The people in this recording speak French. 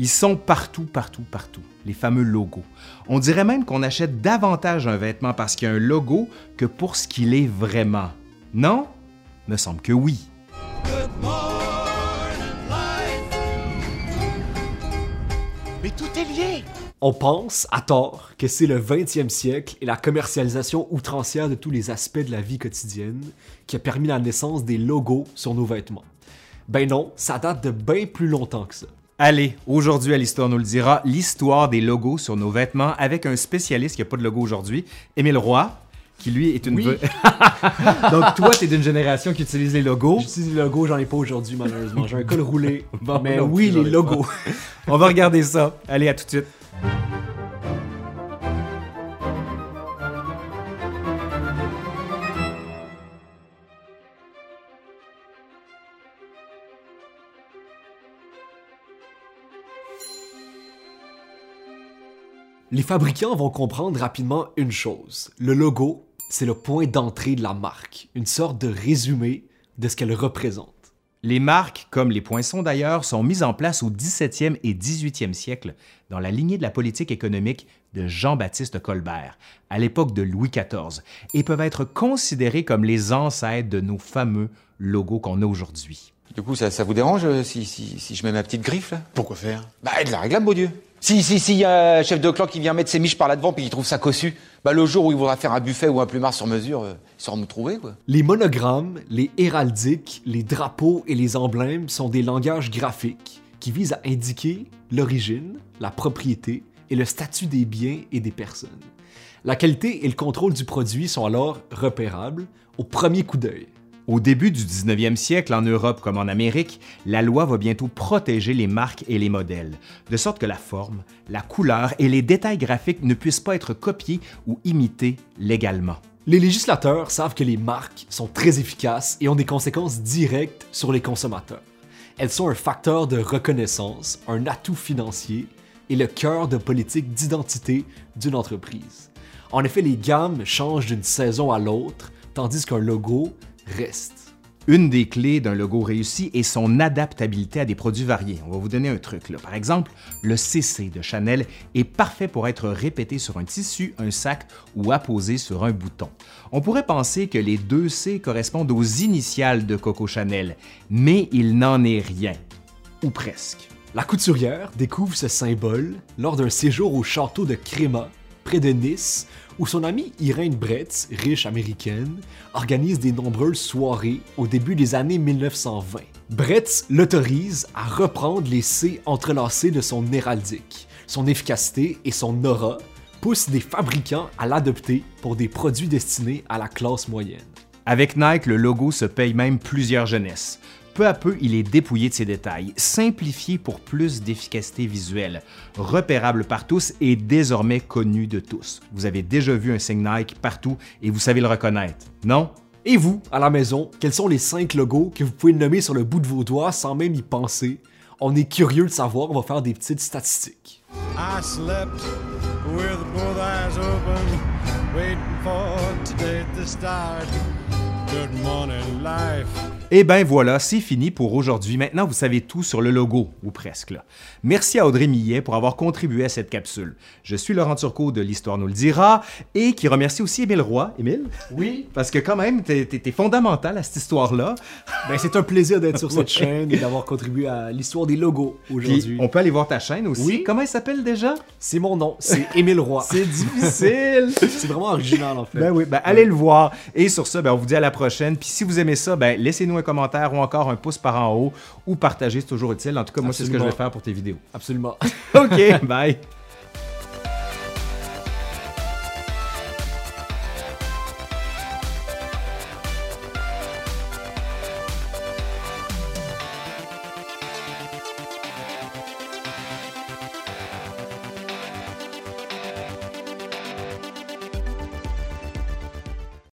Ils sont partout, partout, partout, les fameux logos. On dirait même qu'on achète davantage un vêtement parce qu'il y a un logo que pour ce qu'il est vraiment. Non? Me semble que oui. Mais tout est lié On pense, à tort, que c'est le 20e siècle et la commercialisation outrancière de tous les aspects de la vie quotidienne qui a permis la naissance des logos sur nos vêtements. Ben non, ça date de bien plus longtemps que ça. Allez, aujourd'hui à l'Histoire nous le dira, l'histoire des logos sur nos vêtements avec un spécialiste qui n'a pas de logo aujourd'hui, Émile Roy, qui lui est une... Oui. Donc toi, tu es d'une génération qui utilise les logos. J'utilise les logos, j'en ai pas aujourd'hui malheureusement. J'ai un col roulé. Bon, mais non, oui, les logos. On va regarder ça. Allez, à tout de suite. Les fabricants vont comprendre rapidement une chose. Le logo, c'est le point d'entrée de la marque, une sorte de résumé de ce qu'elle représente. Les marques, comme les poinçons d'ailleurs, sont mises en place au 17e et 18e siècle dans la lignée de la politique économique de Jean-Baptiste Colbert, à l'époque de Louis XIV, et peuvent être considérées comme les ancêtres de nos fameux logos qu'on a aujourd'hui. Du coup, ça, ça vous dérange euh, si, si, si je mets ma petite griffe là? Pourquoi faire? Bah, de la réglame, beau Dieu. Si, si, si, y a un chef de clan qui vient mettre ses miches par là devant puis qui trouve ça cossu, bah le jour où il voudra faire un buffet ou un plumard sur mesure, euh, il saura nous trouver, quoi. Les monogrammes, les héraldiques, les drapeaux et les emblèmes sont des langages graphiques qui visent à indiquer l'origine, la propriété et le statut des biens et des personnes. La qualité et le contrôle du produit sont alors repérables au premier coup d'œil. Au début du 19e siècle, en Europe comme en Amérique, la loi va bientôt protéger les marques et les modèles, de sorte que la forme, la couleur et les détails graphiques ne puissent pas être copiés ou imités légalement. Les législateurs savent que les marques sont très efficaces et ont des conséquences directes sur les consommateurs. Elles sont un facteur de reconnaissance, un atout financier et le cœur de politique d'identité d'une entreprise. En effet, les gammes changent d'une saison à l'autre, tandis qu'un logo reste. Une des clés d'un logo réussi est son adaptabilité à des produits variés. On va vous donner un truc. Là. Par exemple, le CC de Chanel est parfait pour être répété sur un tissu, un sac ou apposé sur un bouton. On pourrait penser que les deux C correspondent aux initiales de Coco Chanel, mais il n'en est rien. Ou presque. La couturière découvre ce symbole lors d'un séjour au château de Créma, près de Nice, où son amie Irène Bretz, riche américaine, organise des nombreuses soirées au début des années 1920. Bretz l'autorise à reprendre les C entrelacés de son héraldique. Son efficacité et son aura poussent des fabricants à l'adopter pour des produits destinés à la classe moyenne. Avec Nike, le logo se paye même plusieurs jeunesses. Peu à peu, il est dépouillé de ses détails, simplifié pour plus d'efficacité visuelle, repérable par tous et désormais connu de tous. Vous avez déjà vu un signe Nike partout et vous savez le reconnaître, non? Et vous, à la maison, quels sont les 5 logos que vous pouvez nommer sur le bout de vos doigts sans même y penser? On est curieux de savoir, on va faire des petites statistiques. I slept with both eyes open, waiting for today to start. Good morning, life. Et ben voilà, c'est fini pour aujourd'hui. Maintenant, vous savez tout sur le logo, ou presque. Là. Merci à Audrey Millet pour avoir contribué à cette capsule. Je suis Laurent Turcot de l'Histoire nous le dira et qui remercie aussi Émile Roy. Émile? Oui, Parce que quand même, t'es t'es fondamental à cette histoire-là. ben c'est un plaisir d'être sur cette chaîne et d'avoir contribué à l'histoire des logos aujourd'hui. on peut aller voir ta chaîne aussi. Oui. Comment elle s'appelle déjà? C'est mon nom, c'est Émile Roy. C'est difficile. C'est vraiment original en fait. Ben oui, ben allez le voir. Et sur ça, ben on vous dit à la prochaine. Puis si vous aimez ça, ben laissez-nous un commentaire ou encore un pouce par en haut ou partagez, c'est toujours utile. En tout cas, moi, c'est ce que je vais faire pour tes vidéos. Absolument. OK, bye.